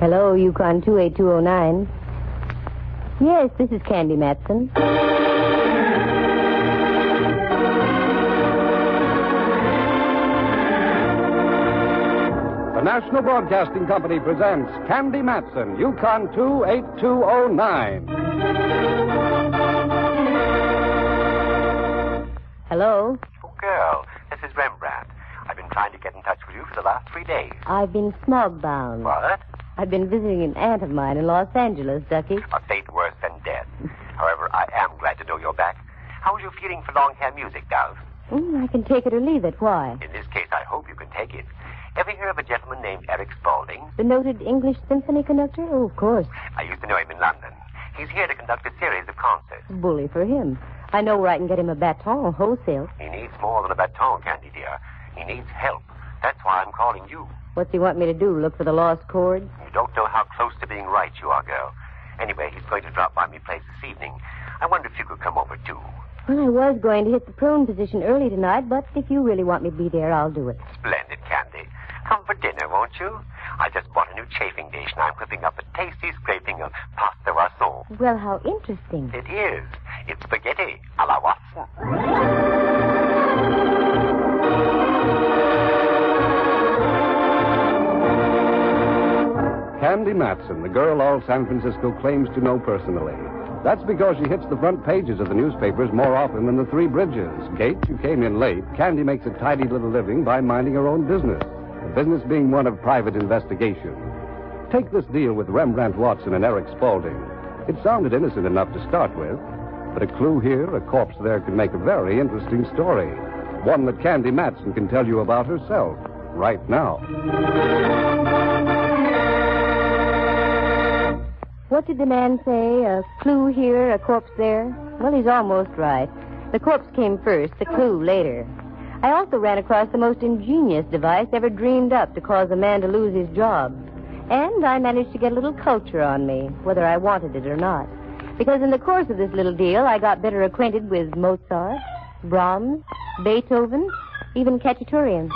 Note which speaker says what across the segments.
Speaker 1: Hello, Yukon 28209. Yes, this is Candy Matson.
Speaker 2: The National Broadcasting Company presents Candy Matson, Yukon 28209.
Speaker 1: Hello.
Speaker 3: Oh, girl, this is Rembrandt. I've been trying to get in touch with you for the last three days.
Speaker 1: I've been smog bound.
Speaker 3: What?
Speaker 1: I've been visiting an aunt of mine in Los Angeles, Ducky.
Speaker 3: A fate worse than death. However, I am glad to know you're back. How are you feeling for long hair music, Dove?
Speaker 1: Mm, I can take it or leave it. Why?
Speaker 3: In this case, I hope you can take it. Ever hear of a gentleman named Eric Spaulding?
Speaker 1: The noted English symphony conductor? Oh, of course.
Speaker 3: I used to know him in London. He's here to conduct a series of concerts.
Speaker 1: Bully for him. I know where I can get him a baton wholesale.
Speaker 3: He needs more than a baton, Candy dear. He needs help. That's why I'm calling you.
Speaker 1: What's he want me to do? Look for the lost chords?
Speaker 3: You don't know how close to being right you are, girl. Anyway, he's going to drop by me place this evening. I wonder if you could come over, too.
Speaker 1: Well, I was going to hit the prone position early tonight, but if you really want me to be there, I'll do it.
Speaker 3: Splendid, Candy. Come for dinner, won't you? I just bought a new chafing dish, and I'm whipping up a tasty scraping of pasta rasson.
Speaker 1: Well, how interesting.
Speaker 3: It is. It's spaghetti a la Watson.
Speaker 2: Candy Matson, the girl all San Francisco claims to know personally. That's because she hits the front pages of the newspapers more often than the Three Bridges. Kate, you came in late. Candy makes a tidy little living by minding her own business, the business being one of private investigation. Take this deal with Rembrandt Watson and Eric Spaulding. It sounded innocent enough to start with, but a clue here, a corpse there, can make a very interesting story. One that Candy Matson can tell you about herself right now.
Speaker 1: What did the man say? A clue here, a corpse there? Well, he's almost right. The corpse came first, the clue later. I also ran across the most ingenious device ever dreamed up to cause a man to lose his job. And I managed to get a little culture on me, whether I wanted it or not. Because in the course of this little deal, I got better acquainted with Mozart, Brahms, Beethoven, even Khachaturian.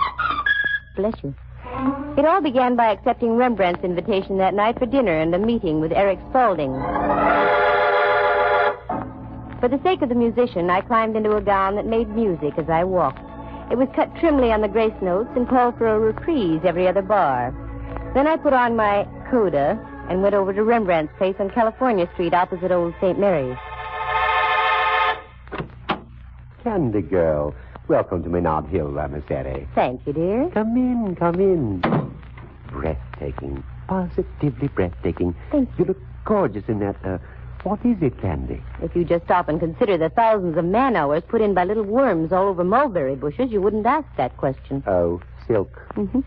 Speaker 1: Bless you. It all began by accepting Rembrandt's invitation that night for dinner and a meeting with Eric Spaulding. For the sake of the musician, I climbed into a gown that made music as I walked. It was cut trimly on the grace notes and called for a reprise every other bar. Then I put on my coda and went over to Rembrandt's place on California Street opposite Old St. Mary's.
Speaker 4: Candy girl, welcome to Menard Hill, Ramazeri.
Speaker 1: Thank you, dear.
Speaker 4: Come in, come in. Breathtaking, positively breathtaking.
Speaker 1: Thank
Speaker 4: you. look gorgeous in that. Uh, what is it, Candy?
Speaker 1: If you just stop and consider the thousands of man hours put in by little worms all over mulberry bushes, you wouldn't ask that question.
Speaker 4: Oh, silk.
Speaker 1: Mm-hmm.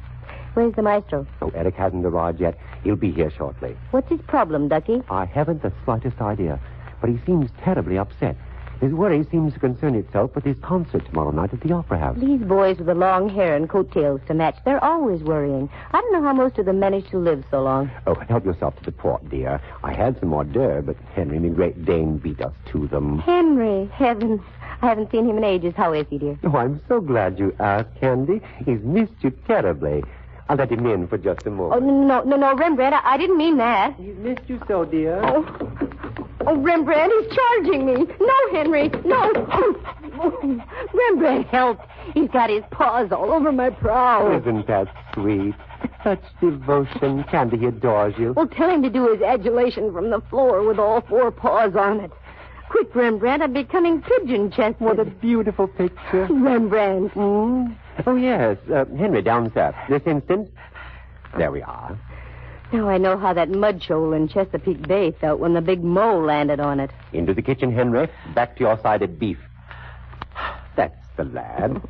Speaker 1: Where's the maestro?
Speaker 4: Oh, Eric hasn't arrived yet. He'll be here shortly.
Speaker 1: What's his problem, Ducky?
Speaker 4: I haven't the slightest idea, but he seems terribly upset. His worry seems to concern itself with his concert tomorrow night at the Opera House.
Speaker 1: These boys with the long hair and coattails to match, they're always worrying. I don't know how most of them manage to live so long.
Speaker 4: Oh, help yourself to the port, dear. I had some hors d'oeuvre, but Henry, the Great Dane, beat us to them.
Speaker 1: Henry, heavens. I haven't seen him in ages. How is he, dear?
Speaker 4: Oh, I'm so glad you asked, Candy. He's missed you terribly. I'll let him in for just a moment.
Speaker 1: Oh, no, no, no, Rembrandt, I, I didn't mean that.
Speaker 4: He's missed you so, dear.
Speaker 1: Oh. Oh, Rembrandt, he's charging me. No, Henry, no. Rembrandt, help. He's got his paws all over my brow.
Speaker 4: Isn't that sweet? Such devotion. Candy, adores you.
Speaker 1: Well, tell him to do his adulation from the floor with all four paws on it. Quick, Rembrandt, I'm becoming pigeon-chested.
Speaker 4: What a beautiful picture.
Speaker 1: Rembrandt.
Speaker 4: Mm. Oh, yes. Uh, Henry, down, sir. This instant. There we are.
Speaker 1: Now I know how that mud shoal in Chesapeake Bay felt when the big mole landed on it.
Speaker 4: Into the kitchen, Henry. Back to your side of beef. That's the lad.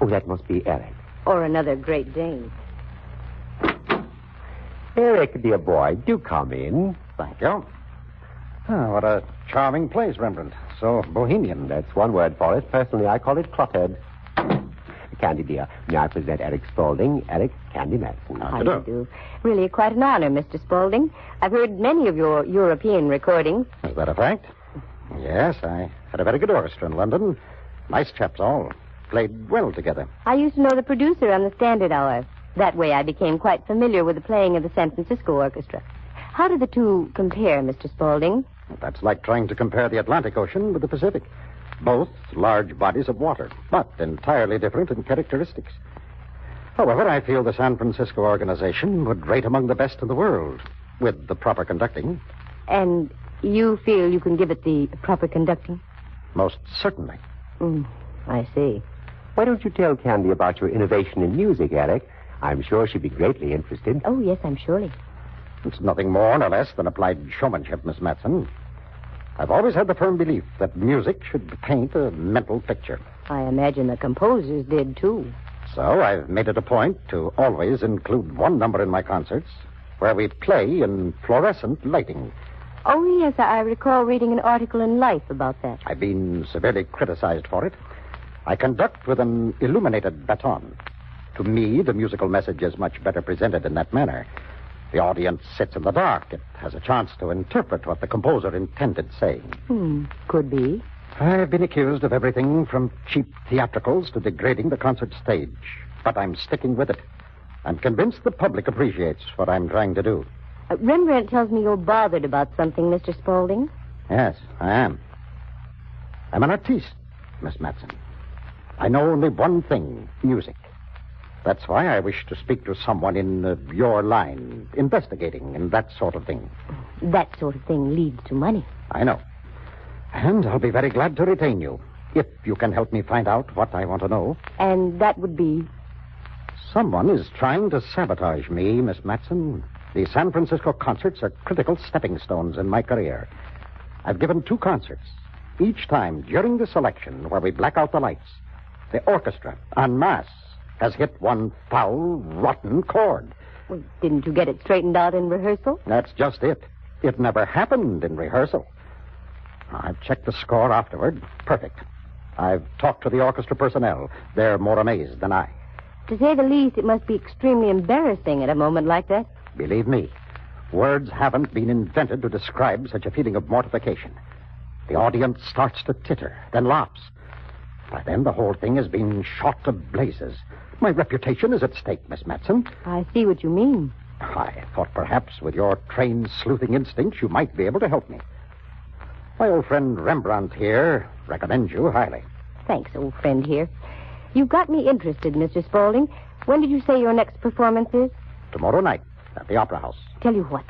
Speaker 4: Oh, that must be Eric.
Speaker 1: Or another Great Dane.
Speaker 4: Eric, dear boy, do come in.
Speaker 5: Thank you. Oh, what a charming place, Rembrandt. So bohemian.
Speaker 4: That's one word for it. Personally, I call it cluttered. Candy, dear, may I present Eric Spaulding, Eric Candy Matson.
Speaker 5: How
Speaker 1: How
Speaker 5: do
Speaker 1: do
Speaker 5: you
Speaker 1: you
Speaker 5: do?
Speaker 1: do? Really quite an honor, Mr. Spaulding. I've heard many of your European recordings.
Speaker 5: Is that a fact? Yes, I had a very good orchestra in London. Nice chaps all. Played well together.
Speaker 1: I used to know the producer on the Standard Hour. That way I became quite familiar with the playing of the San Francisco Orchestra. How do the two compare, Mr. Spaulding?
Speaker 5: That's like trying to compare the Atlantic Ocean with the Pacific. Both large bodies of water, but entirely different in characteristics. However, I feel the San Francisco organization would rate among the best in the world, with the proper conducting.
Speaker 1: And you feel you can give it the proper conducting?
Speaker 5: Most certainly.
Speaker 1: Mm, I see.
Speaker 4: Why don't you tell Candy about your innovation in music, Alec? I'm sure she'd be greatly interested.
Speaker 1: Oh, yes, I'm surely.
Speaker 5: It's nothing more nor less than applied showmanship, Miss Matson. I've always had the firm belief that music should paint a mental picture.
Speaker 1: I imagine the composers did, too.
Speaker 5: So I've made it a point to always include one number in my concerts where we play in fluorescent lighting.
Speaker 1: Oh, yes, I recall reading an article in Life about that.
Speaker 5: I've been severely criticized for it. I conduct with an illuminated baton. To me, the musical message is much better presented in that manner. The audience sits in the dark. It has a chance to interpret what the composer intended saying.
Speaker 1: Hmm, could be.
Speaker 5: I've been accused of everything from cheap theatricals to degrading the concert stage. But I'm sticking with it. I'm convinced the public appreciates what I'm trying to do.
Speaker 1: Uh, Rembrandt tells me you're bothered about something, Mr. Spaulding.
Speaker 5: Yes, I am. I'm an artiste, Miss Matson. I know only one thing music. That's why I wish to speak to someone in uh, your line, investigating and that sort of thing.
Speaker 1: That sort of thing leads to money.
Speaker 5: I know. And I'll be very glad to retain you if you can help me find out what I want to know.
Speaker 1: And that would be.
Speaker 5: Someone is trying to sabotage me, Miss Matson. The San Francisco concerts are critical stepping stones in my career. I've given two concerts. Each time during the selection where we black out the lights, the orchestra, en masse, has hit one foul, rotten chord.
Speaker 1: Well, didn't you get it straightened out in rehearsal?
Speaker 5: That's just it. It never happened in rehearsal. I've checked the score afterward. Perfect. I've talked to the orchestra personnel. They're more amazed than I.
Speaker 1: To say the least, it must be extremely embarrassing at a moment like that.
Speaker 5: Believe me, words haven't been invented to describe such a feeling of mortification. The audience starts to titter, then laughs. By then, the whole thing has been shot to blazes. My reputation is at stake, Miss Matson.
Speaker 1: I see what you mean.
Speaker 5: I thought perhaps with your trained sleuthing instincts you might be able to help me. My old friend Rembrandt here recommends you highly.
Speaker 1: Thanks, old friend here. You've got me interested, Mr. Spaulding. When did you say your next performance is?
Speaker 5: Tomorrow night at the Opera House.
Speaker 1: Tell you what.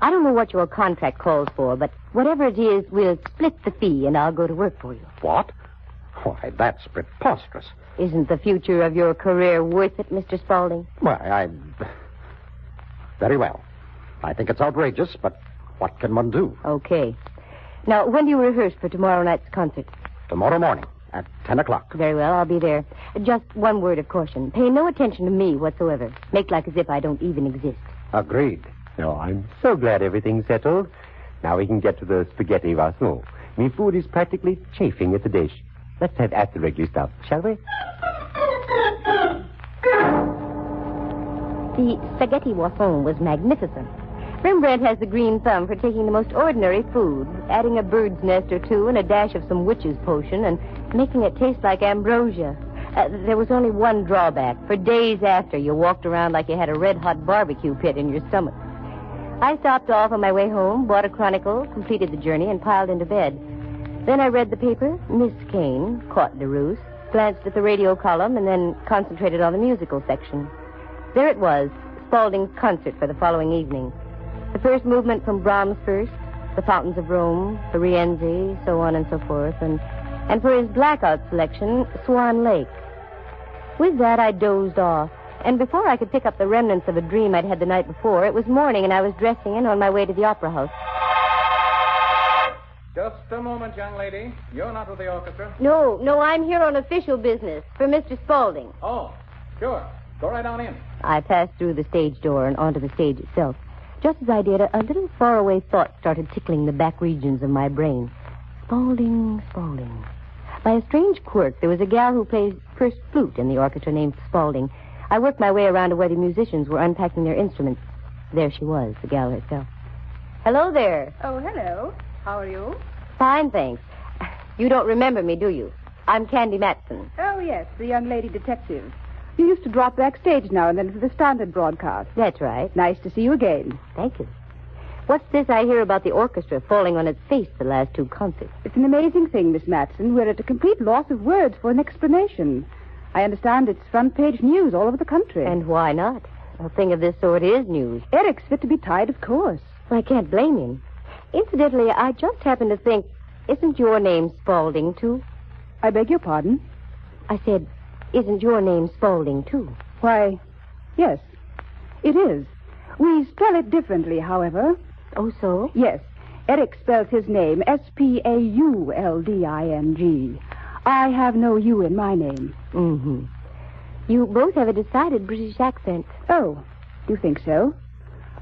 Speaker 1: I don't know what your contract calls for, but whatever it is, we'll split the fee and I'll go to work for you.
Speaker 5: What? Why, that's preposterous.
Speaker 1: Isn't the future of your career worth it, Mr. Spaulding?
Speaker 5: Why, I. Very well. I think it's outrageous, but what can one do?
Speaker 1: Okay. Now, when do you rehearse for tomorrow night's concert?
Speaker 5: Tomorrow morning at 10 o'clock.
Speaker 1: Very well, I'll be there. Just one word of caution. Pay no attention to me whatsoever. Make like as if I don't even exist.
Speaker 5: Agreed.
Speaker 4: Oh, I'm so glad everything's settled. Now we can get to the spaghetti Vasson. Me food is practically chafing at the dish. Let's have at the regular stuff, shall we?
Speaker 1: The spaghetti Wasson was magnificent. Rembrandt has the green thumb for taking the most ordinary food, adding a bird's nest or two and a dash of some witch's potion, and making it taste like ambrosia. Uh, there was only one drawback. For days after, you walked around like you had a red hot barbecue pit in your stomach. I stopped off on my way home, bought a chronicle, completed the journey, and piled into bed. Then I read the paper, Miss Kane, caught the ruse, glanced at the radio column, and then concentrated on the musical section. There it was, Spaulding's concert for the following evening. The first movement from Brahms first, the Fountains of Rome, the Rienzi, so on and so forth, and, and for his blackout selection, Swan Lake. With that, I dozed off. And before I could pick up the remnants of a dream I'd had the night before, it was morning and I was dressing and on my way to the opera house.
Speaker 6: Just a moment, young lady. You're not with the orchestra.
Speaker 1: No, no, I'm here on official business for Mr. Spaulding.
Speaker 6: Oh, sure. Go right on in.
Speaker 1: I passed through the stage door and onto the stage itself. Just as I did, a, a little faraway thought started tickling the back regions of my brain. Spaulding, Spaulding. By a strange quirk, there was a gal who plays first flute in the orchestra named Spaulding. I worked my way around to where the musicians were unpacking their instruments. There she was, the gal herself. Hello there.
Speaker 7: Oh, hello. How are you?
Speaker 1: Fine, thanks. You don't remember me, do you? I'm Candy Matson.
Speaker 7: Oh, yes, the young lady detective. You used to drop backstage now and then for the standard broadcast.
Speaker 1: That's right.
Speaker 7: Nice to see you again.
Speaker 1: Thank you. What's this I hear about the orchestra falling on its face the last two concerts?
Speaker 7: It's an amazing thing, Miss Matson. We're at a complete loss of words for an explanation. I understand it's front page news all over the country.
Speaker 1: And why not? A thing of this sort is news.
Speaker 7: Eric's fit to be tied, of course.
Speaker 1: I can't blame him. Incidentally, I just happened to think, isn't your name Spaulding, too?
Speaker 7: I beg your pardon?
Speaker 1: I said, isn't your name Spaulding, too?
Speaker 7: Why, yes, it is. We spell it differently, however.
Speaker 1: Oh, so?
Speaker 7: Yes, Eric spells his name S P A U L D I N G. I have no U in my name.
Speaker 1: Mm-hmm. You both have a decided British accent.
Speaker 7: Oh, do you think so?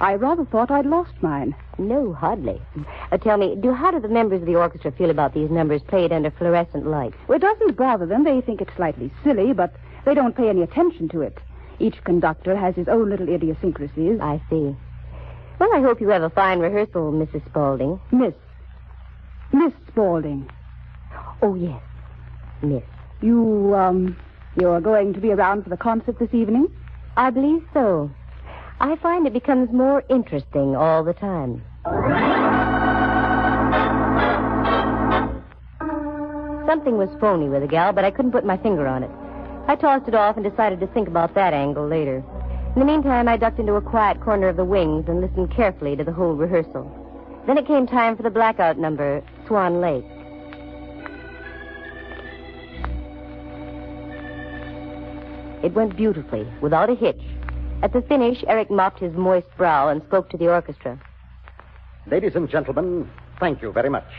Speaker 7: I rather thought I'd lost mine.
Speaker 1: No, hardly. Uh, tell me, do how do the members of the orchestra feel about these numbers played under fluorescent lights?
Speaker 7: Well, it doesn't bother them. They think it's slightly silly, but they don't pay any attention to it. Each conductor has his own little idiosyncrasies.
Speaker 1: I see. Well, I hope you have a fine rehearsal, Mrs. Spaulding.
Speaker 7: Miss. Miss Spaulding.
Speaker 1: Oh, yes. Miss.
Speaker 7: You, um, you're going to be around for the concert this evening?
Speaker 1: I believe so. I find it becomes more interesting all the time. Something was phony with the gal, but I couldn't put my finger on it. I tossed it off and decided to think about that angle later. In the meantime, I ducked into a quiet corner of the wings and listened carefully to the whole rehearsal. Then it came time for the blackout number, Swan Lake. It went beautifully, without a hitch. At the finish, Eric mopped his moist brow and spoke to the orchestra.
Speaker 5: Ladies and gentlemen, thank you very much.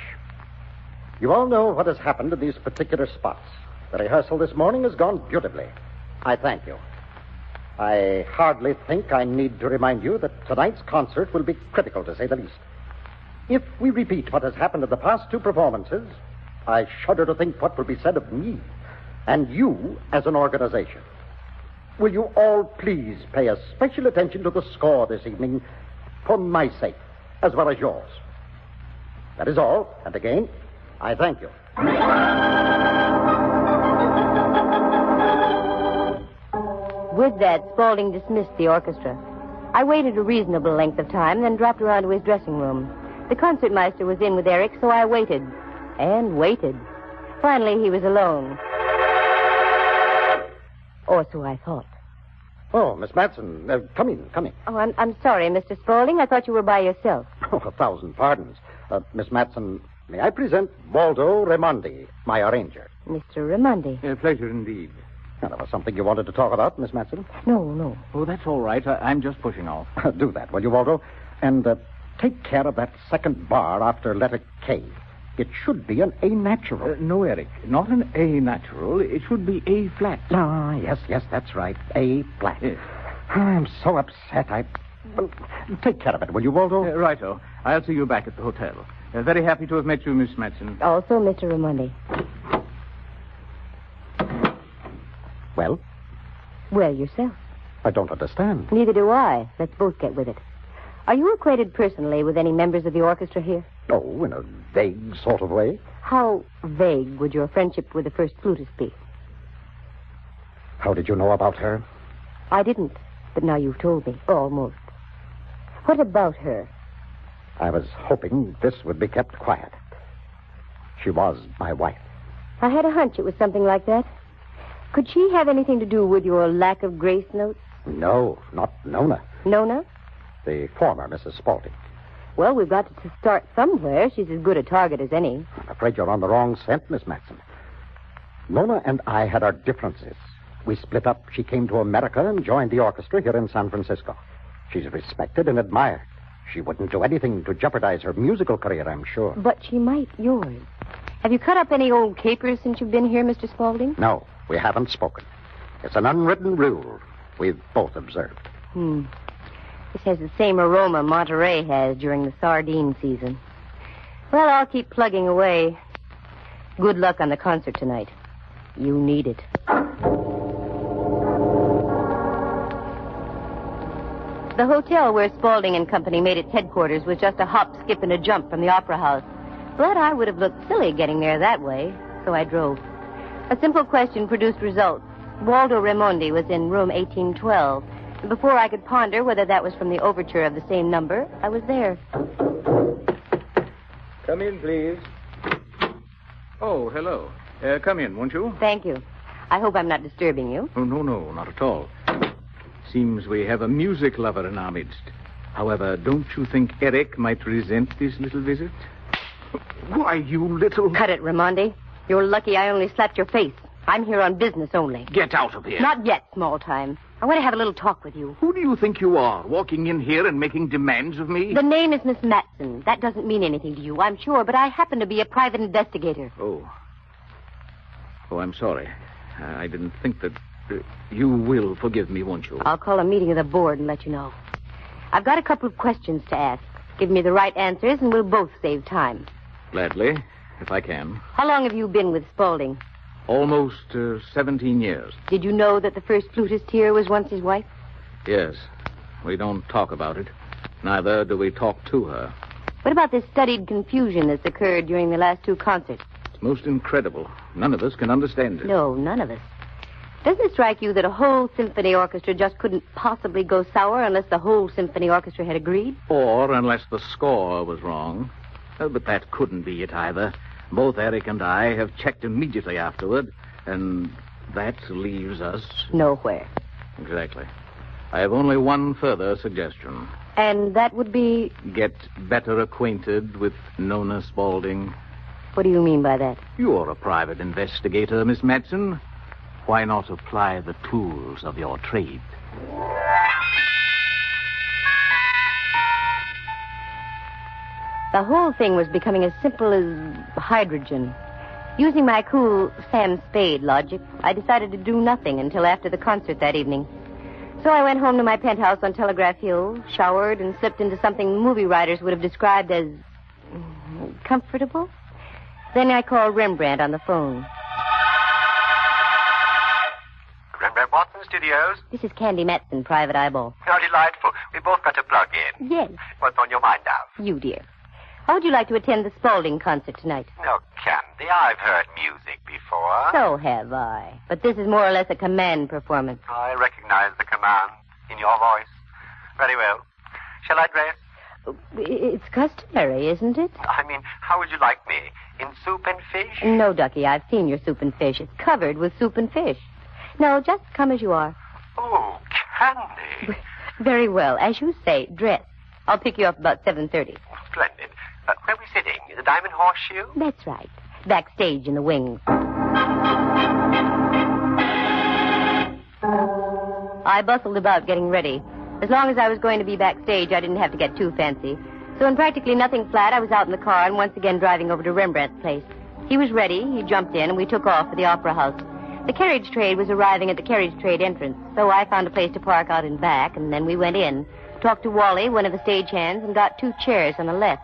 Speaker 5: You all know what has happened in these particular spots. The rehearsal this morning has gone beautifully. I thank you. I hardly think I need to remind you that tonight's concert will be critical, to say the least. If we repeat what has happened in the past two performances, I shudder to think what will be said of me and you as an organization. Will you all please pay a special attention to the score this evening for my sake, as well as yours? That is all, and again, I thank you.
Speaker 1: With that, Spaulding dismissed the orchestra. I waited a reasonable length of time, then dropped around to his dressing room. The concertmeister was in with Eric, so I waited. And waited. Finally, he was alone. Or so I thought.
Speaker 5: Oh, Miss Matson, uh, come in, come in.
Speaker 1: Oh, I'm, I'm sorry, Mr. Spaulding. I thought you were by yourself.
Speaker 5: Oh, a thousand pardons. Uh, Miss Matson, may I present Waldo Raimondi, my arranger?
Speaker 1: Mr. Raimondi.
Speaker 6: A pleasure indeed.
Speaker 5: Now, there was something you wanted to talk about, Miss Matson?
Speaker 1: No, no.
Speaker 6: Oh, that's all right. I, I'm just pushing off.
Speaker 5: Do that, will you, Waldo? And uh, take care of that second bar after letter K. It should be an A natural.
Speaker 6: Uh, no, Eric, not an A natural. It should be A flat.
Speaker 5: Ah, yes, yes, that's right. A flat.
Speaker 6: Yes.
Speaker 5: I'm so upset. I. Well, take care of it, will you, Waldo?
Speaker 6: Uh, righto. I'll see you back at the hotel. Uh, very happy to have met you, Miss Matson.
Speaker 1: Also, Mr. Raimondi.
Speaker 5: Well,
Speaker 1: Well, yourself.
Speaker 5: I don't understand.
Speaker 1: Neither do I. Let's both get with it. Are you acquainted personally with any members of the orchestra here?
Speaker 5: Oh, in a vague sort of way.
Speaker 1: How vague would your friendship with the first flutist be?
Speaker 5: How did you know about her?
Speaker 1: I didn't, but now you've told me. Almost. What about her?
Speaker 5: I was hoping this would be kept quiet. She was my wife.
Speaker 1: I had a hunch it was something like that. Could she have anything to do with your lack of grace notes?
Speaker 5: No, not Nona.
Speaker 1: Nona?
Speaker 5: The former Mrs. Spaulding.
Speaker 1: Well, we've got to start somewhere. She's as good a target as any.
Speaker 5: I'm afraid you're on the wrong scent, Miss Matson. Nona and I had our differences. We split up. She came to America and joined the orchestra here in San Francisco. She's respected and admired. She wouldn't do anything to jeopardize her musical career, I'm sure.
Speaker 1: But she might yours. Have you cut up any old capers since you've been here, Mr. Spaulding?
Speaker 5: No, we haven't spoken. It's an unwritten rule we've both observed.
Speaker 1: Hmm. This has the same aroma Monterey has during the sardine season. Well, I'll keep plugging away. Good luck on the concert tonight. You need it. The hotel where Spaulding and Company made its headquarters was just a hop, skip, and a jump from the Opera House. But I would have looked silly getting there that way, so I drove. A simple question produced results. Waldo Raimondi was in room 1812. And before I could ponder whether that was from the overture of the same number, I was there.
Speaker 6: Come in, please. Oh, hello. Uh, come in, won't you?
Speaker 1: Thank you. I hope I'm not disturbing you.
Speaker 6: Oh, no, no, not at all. Seems we have a music lover in our midst. However, don't you think Eric might resent this little visit? Why, you little.
Speaker 1: Cut it, Raimondi. You're lucky I only slapped your face. I'm here on business only.
Speaker 6: Get out of here.
Speaker 1: Not yet, small time. I want to have a little talk with you.
Speaker 6: Who do you think you are, walking in here and making demands of me?
Speaker 1: The name is Miss Matson. That doesn't mean anything to you, I'm sure, but I happen to be a private investigator.
Speaker 6: Oh. Oh, I'm sorry. I didn't think that. Uh, you will forgive me, won't you?
Speaker 1: I'll call a meeting of the board and let you know. I've got a couple of questions to ask. Give me the right answers, and we'll both save time.
Speaker 6: Gladly, if I can.
Speaker 1: How long have you been with Spaulding?
Speaker 6: Almost uh, 17 years.
Speaker 1: Did you know that the first flutist here was once his wife?
Speaker 6: Yes. We don't talk about it. Neither do we talk to her.
Speaker 1: What about this studied confusion that's occurred during the last two concerts?
Speaker 6: It's most incredible. None of us can understand it.
Speaker 1: No, none of us. Doesn't it strike you that a whole symphony orchestra just couldn't possibly go sour unless the whole symphony orchestra had agreed?
Speaker 6: Or unless the score was wrong. Uh, but that couldn't be it either. Both Eric and I have checked immediately afterward, and that leaves us.
Speaker 1: Nowhere.
Speaker 6: Exactly. I have only one further suggestion.
Speaker 1: And that would be.
Speaker 6: Get better acquainted with Nona Spaulding.
Speaker 1: What do you mean by that?
Speaker 6: You're a private investigator, Miss Matson. Why not apply the tools of your trade?
Speaker 1: The whole thing was becoming as simple as hydrogen. Using my cool Sam Spade logic, I decided to do nothing until after the concert that evening. So I went home to my penthouse on Telegraph Hill, showered, and slipped into something movie writers would have described as comfortable. Then I called Rembrandt on the phone.
Speaker 3: Rembrandt Watson Studios.
Speaker 1: This is Candy Matson, private eyeball.
Speaker 3: How delightful. We both got to plug in.
Speaker 1: Yes,
Speaker 3: What's on your mind now?
Speaker 1: you dear. How would you like to attend the Spaulding concert tonight?
Speaker 3: No, Candy, I've heard music before.
Speaker 1: So have I. But this is more or less a command performance.
Speaker 3: I recognize the command in your voice. Very well. Shall I dress?
Speaker 1: It's customary, isn't it?
Speaker 3: I mean, how would you like me? In soup and fish?
Speaker 1: No, Ducky, I've seen your soup and fish. It's covered with soup and fish. No, just come as you are.
Speaker 3: Oh, Candy.
Speaker 1: Very well. As you say, dress. I'll pick you up about 7.30.
Speaker 3: Splendid. Where are we sitting? The Diamond Horseshoe?
Speaker 1: That's right. Backstage in the wings. I bustled about getting ready. As long as I was going to be backstage, I didn't have to get too fancy. So in practically nothing flat, I was out in the car and once again driving over to Rembrandt's place. He was ready, he jumped in, and we took off for the Opera House. The carriage trade was arriving at the carriage trade entrance, so I found a place to park out in back, and then we went in, talked to Wally, one of the stagehands, and got two chairs on the left.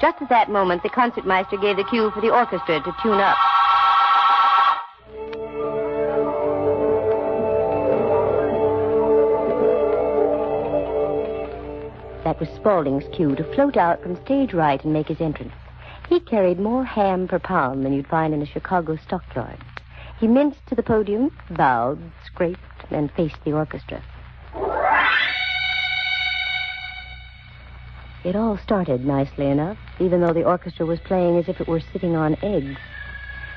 Speaker 1: Just at that moment, the concertmeister gave the cue for the orchestra to tune up. That was Spaulding's cue to float out from stage right and make his entrance. He carried more ham per pound than you'd find in a Chicago stockyard. He minced to the podium, bowed, scraped, and faced the orchestra. It all started nicely enough, even though the orchestra was playing as if it were sitting on eggs.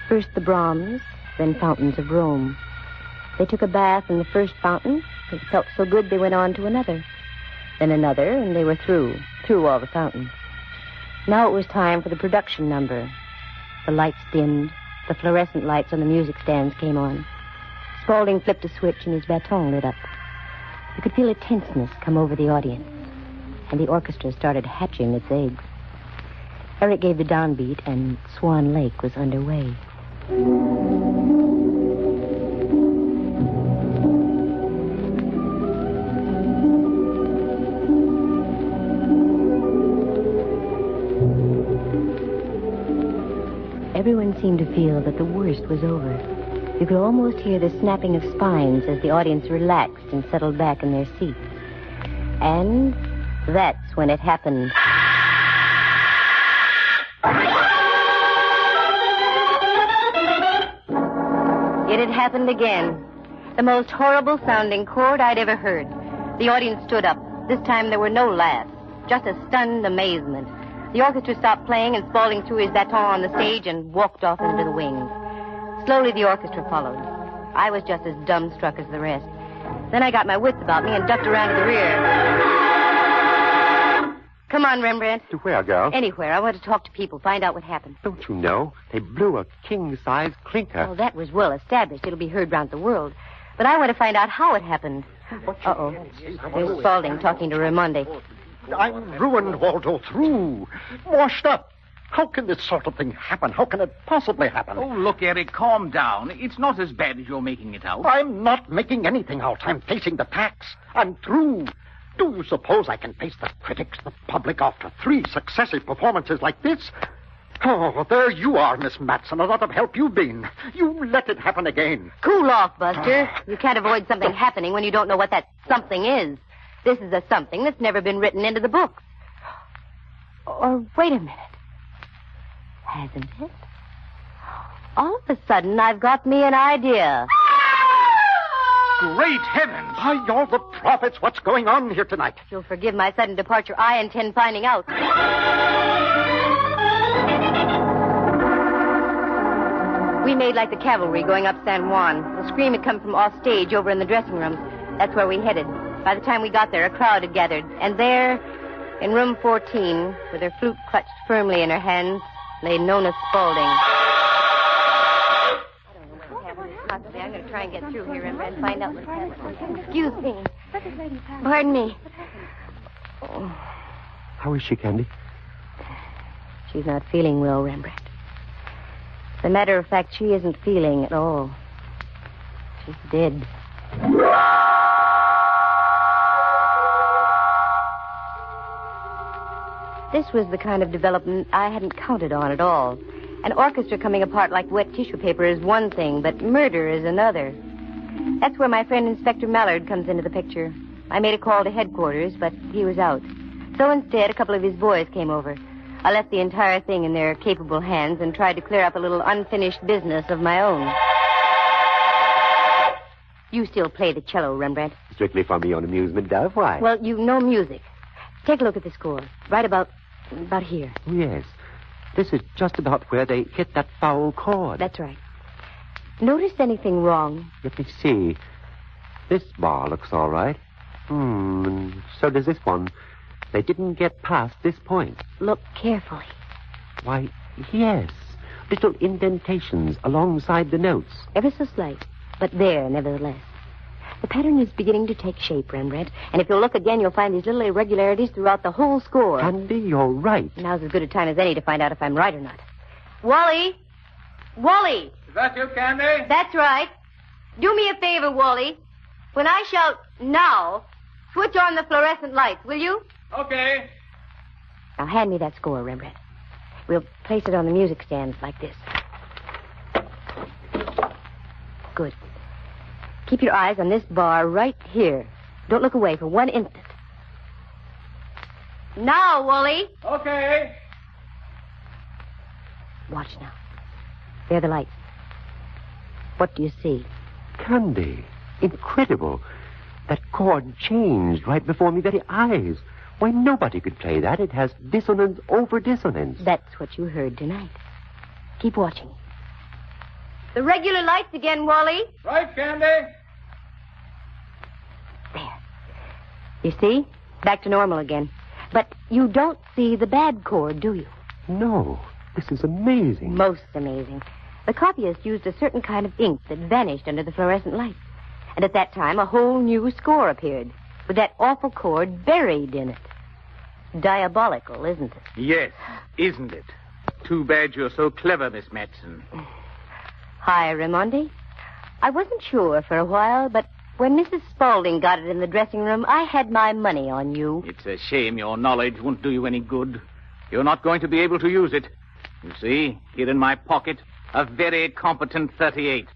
Speaker 1: First the Brahms, then Fountains of Rome. They took a bath in the first fountain. It felt so good they went on to another. Then another, and they were through, through all the fountains. Now it was time for the production number. The lights dimmed. The fluorescent lights on the music stands came on. Spaulding flipped a switch and his baton lit up. You could feel a tenseness come over the audience and the orchestra started hatching its eggs. Eric gave the downbeat, and Swan Lake was underway. Everyone seemed to feel that the worst was over. You could almost hear the snapping of spines as the audience relaxed and settled back in their seats. And that's when it happened. Happened again. The most horrible sounding chord I'd ever heard. The audience stood up. This time there were no laughs, just a stunned amazement. The orchestra stopped playing and Spaulding threw his baton on the stage and walked off into the wings. Slowly the orchestra followed. I was just as dumbstruck as the rest. Then I got my wits about me and ducked around to the rear. Come on, Rembrandt.
Speaker 4: To where, girl?
Speaker 1: Anywhere. I want to talk to people, find out what happened.
Speaker 4: Don't you know? They blew a king-size clinker.
Speaker 1: Oh, that was well established. It'll be heard round the world. But I want to find out how it happened. Uh-oh. There's Spaulding talking to Raimondi.
Speaker 5: I'm ruined, Waldo, through. Washed up. How can this sort of thing happen? How can it possibly happen?
Speaker 6: Oh, look, Eric, calm down. It's not as bad as you're making it out.
Speaker 5: I'm not making anything out. I'm facing the facts. I'm through. Do you suppose I can face the critics, the public, after three successive performances like this? Oh, there you are, Miss Matson. A lot of help you've been. You let it happen again.
Speaker 1: Cool off, Buster. Ah. You can't avoid something happening when you don't know what that something is. This is a something that's never been written into the books. Or wait a minute. Hasn't it? All of a sudden, I've got me an idea.
Speaker 6: Great heavens!
Speaker 5: By all the prophets, what's going on here tonight?
Speaker 1: If you'll forgive my sudden departure, I intend finding out. We made like the cavalry going up San Juan. The scream had come from off stage over in the dressing rooms. That's where we headed. By the time we got there, a crowd had gathered. And there, in room 14, with her flute clutched firmly in her hands, lay Nona Spaulding. Try and get through here and and find out what's happening. Excuse me. Pardon me.
Speaker 4: How is she, Candy?
Speaker 1: She's not feeling well, Rembrandt. As a matter of fact, she isn't feeling at all. She's dead. This was the kind of development I hadn't counted on at all. An orchestra coming apart like wet tissue paper is one thing, but murder is another. That's where my friend Inspector Mallard comes into the picture. I made a call to headquarters, but he was out. So instead, a couple of his boys came over. I left the entire thing in their capable hands and tried to clear up a little unfinished business of my own. You still play the cello, Rembrandt.
Speaker 4: Strictly for me on amusement, Dove. Why?
Speaker 1: Well, you know music. Take a look at the score. Right about about here.
Speaker 4: Oh, yes. This is just about where they hit that foul chord.
Speaker 1: That's right. Notice anything wrong?
Speaker 4: Let me see. This bar looks all right. Hmm, and so does this one. They didn't get past this point.
Speaker 1: Look carefully.
Speaker 4: Why, yes. Little indentations alongside the notes.
Speaker 1: Ever so slight, but there, nevertheless. The pattern is beginning to take shape, Rembrandt. And if you'll look again, you'll find these little irregularities throughout the whole score.
Speaker 4: Candy, you're right.
Speaker 1: Now's as good a time as any to find out if I'm right or not. Wally! Wally!
Speaker 6: Is that you, Candy?
Speaker 1: That's right. Do me a favor, Wally. When I shout now, switch on the fluorescent lights, will you?
Speaker 6: Okay.
Speaker 1: Now hand me that score, Rembrandt. We'll place it on the music stands like this. Good. Keep your eyes on this bar right here. Don't look away for one instant. Now, Wally.
Speaker 6: Okay.
Speaker 1: Watch now. There are the lights. What do you see?
Speaker 4: Candy. Incredible. That chord changed right before my very eyes. Why, nobody could play that. It has dissonance over dissonance.
Speaker 1: That's what you heard tonight. Keep watching. The regular lights again, Wally.
Speaker 6: Right, Candy.
Speaker 1: There. You see? Back to normal again. But you don't see the bad chord, do you?
Speaker 4: No. This is amazing.
Speaker 1: Most amazing. The copyist used a certain kind of ink that vanished under the fluorescent light. And at that time, a whole new score appeared, with that awful chord buried in it. Diabolical, isn't it?
Speaker 6: Yes, isn't it? Too bad you're so clever, Miss Matson.
Speaker 1: Hi, Raimondi. I wasn't sure for a while, but when Mrs. Spaulding got it in the dressing room, I had my money on you.
Speaker 6: It's a shame your knowledge won't do you any good. You're not going to be able to use it. You see, here in my pocket, a very competent 38.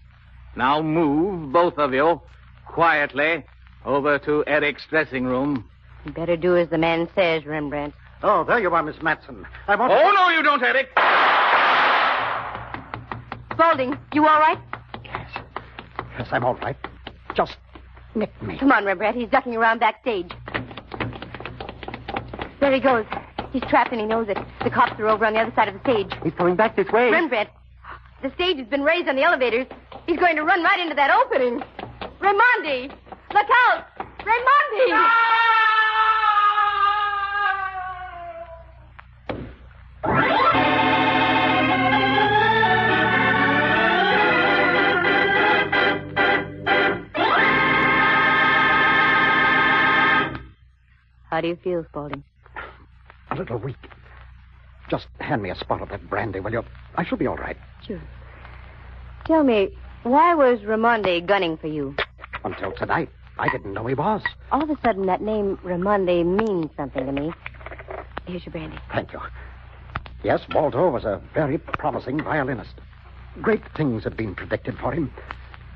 Speaker 6: Now move, both of you, quietly, over to Eric's dressing room.
Speaker 1: You better do as the man says, Rembrandt.
Speaker 5: Oh, there you are, Miss Matson. I want
Speaker 6: Oh, no, you don't, Eric.
Speaker 1: Spaulding, you all right?
Speaker 5: Yes. Yes, I'm all right. just nicked me.
Speaker 1: Come on, Rembrandt. He's ducking around backstage. There he goes. He's trapped and he knows it. The cops are over on the other side of the stage.
Speaker 4: He's coming back this way.
Speaker 1: Rembrandt, the stage has been raised on the elevators. He's going to run right into that opening. Raimondi! Look out! Raimondi! How do you feel, Spaulding?
Speaker 5: A little weak. Just hand me a spot of that brandy, will you? I shall be all right.
Speaker 1: Sure. Tell me, why was Raimondi gunning for you?
Speaker 5: Until tonight, I didn't know he was.
Speaker 1: All of a sudden, that name Raimondi means something to me. Here's your brandy.
Speaker 5: Thank you. Yes, Waldo was a very promising violinist. Great things had been predicted for him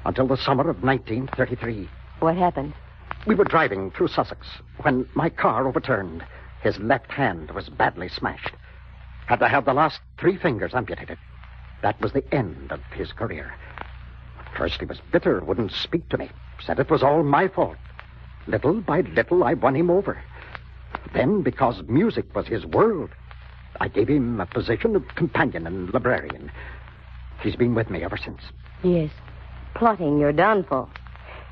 Speaker 5: until the summer of 1933.
Speaker 1: What happened?
Speaker 5: We were driving through Sussex when my car overturned. His left hand was badly smashed. Had to have the last three fingers amputated. That was the end of his career. At first he was bitter, wouldn't speak to me. Said it was all my fault. Little by little I won him over. Then, because music was his world, I gave him a position of companion and librarian. He's been with me ever since.
Speaker 1: Yes. Plotting your downfall.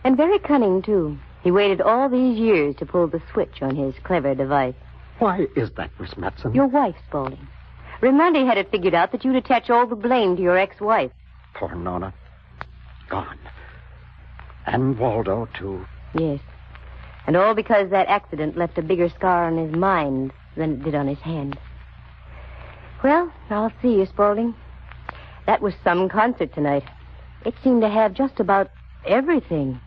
Speaker 1: And very cunning, too. He waited all these years to pull the switch on his clever device.
Speaker 5: Why is that, Miss Matson?
Speaker 1: Your wife, Spaulding. Raimondi had it figured out that you'd attach all the blame to your ex-wife.
Speaker 5: Poor Nona. Gone. And Waldo, too.
Speaker 1: Yes. And all because that accident left a bigger scar on his mind than it did on his hand. Well, I'll see you, Spaulding. That was some concert tonight. It seemed to have just about everything.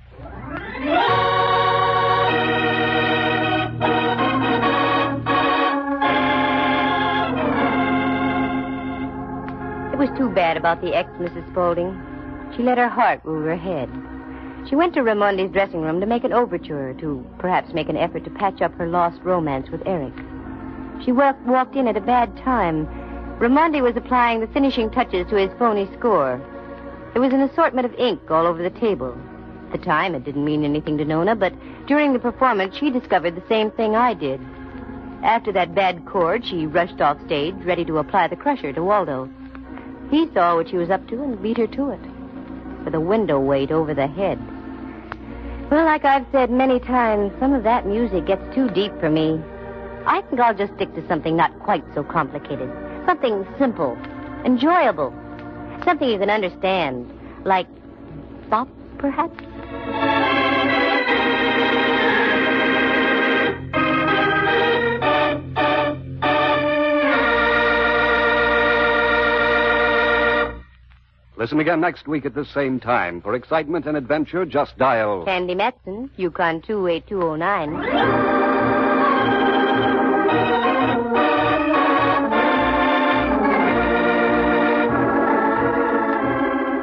Speaker 1: Was too bad about the ex, Mrs. Spaulding. She let her heart rule her head. She went to Raimondi's dressing room to make an overture, to perhaps make an effort to patch up her lost romance with Eric. She wa- walked in at a bad time. Raimondi was applying the finishing touches to his phony score. There was an assortment of ink all over the table. At the time, it didn't mean anything to Nona, but during the performance, she discovered the same thing I did. After that bad chord, she rushed off stage, ready to apply the crusher to Waldo. He saw what she was up to and beat her to it, with a window weight over the head. Well, like I've said many times, some of that music gets too deep for me. I think I'll just stick to something not quite so complicated. Something simple, enjoyable. Something you can understand. Like bop, perhaps?
Speaker 2: Listen again next week at this same time. For excitement and adventure, just dial.
Speaker 1: Candy Matson, Yukon 28209.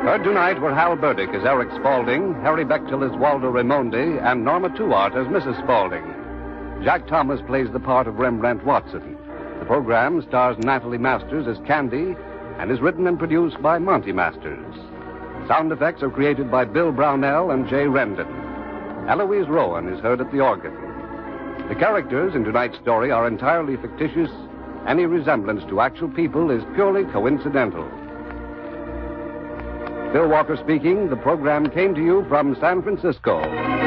Speaker 2: Heard tonight were Hal Burdick as Eric Spaulding, Harry Bechtel as Waldo Raimondi, and Norma Tuart as Mrs. Spaulding. Jack Thomas plays the part of Rembrandt Watson. The program stars Natalie Masters as Candy and is written and produced by Monty Masters. Sound effects are created by Bill Brownell and Jay Rendon. Eloise Rowan is heard at the organ. The characters in tonight's story are entirely fictitious. Any resemblance to actual people is purely coincidental. Bill Walker speaking. The program came to you from San Francisco.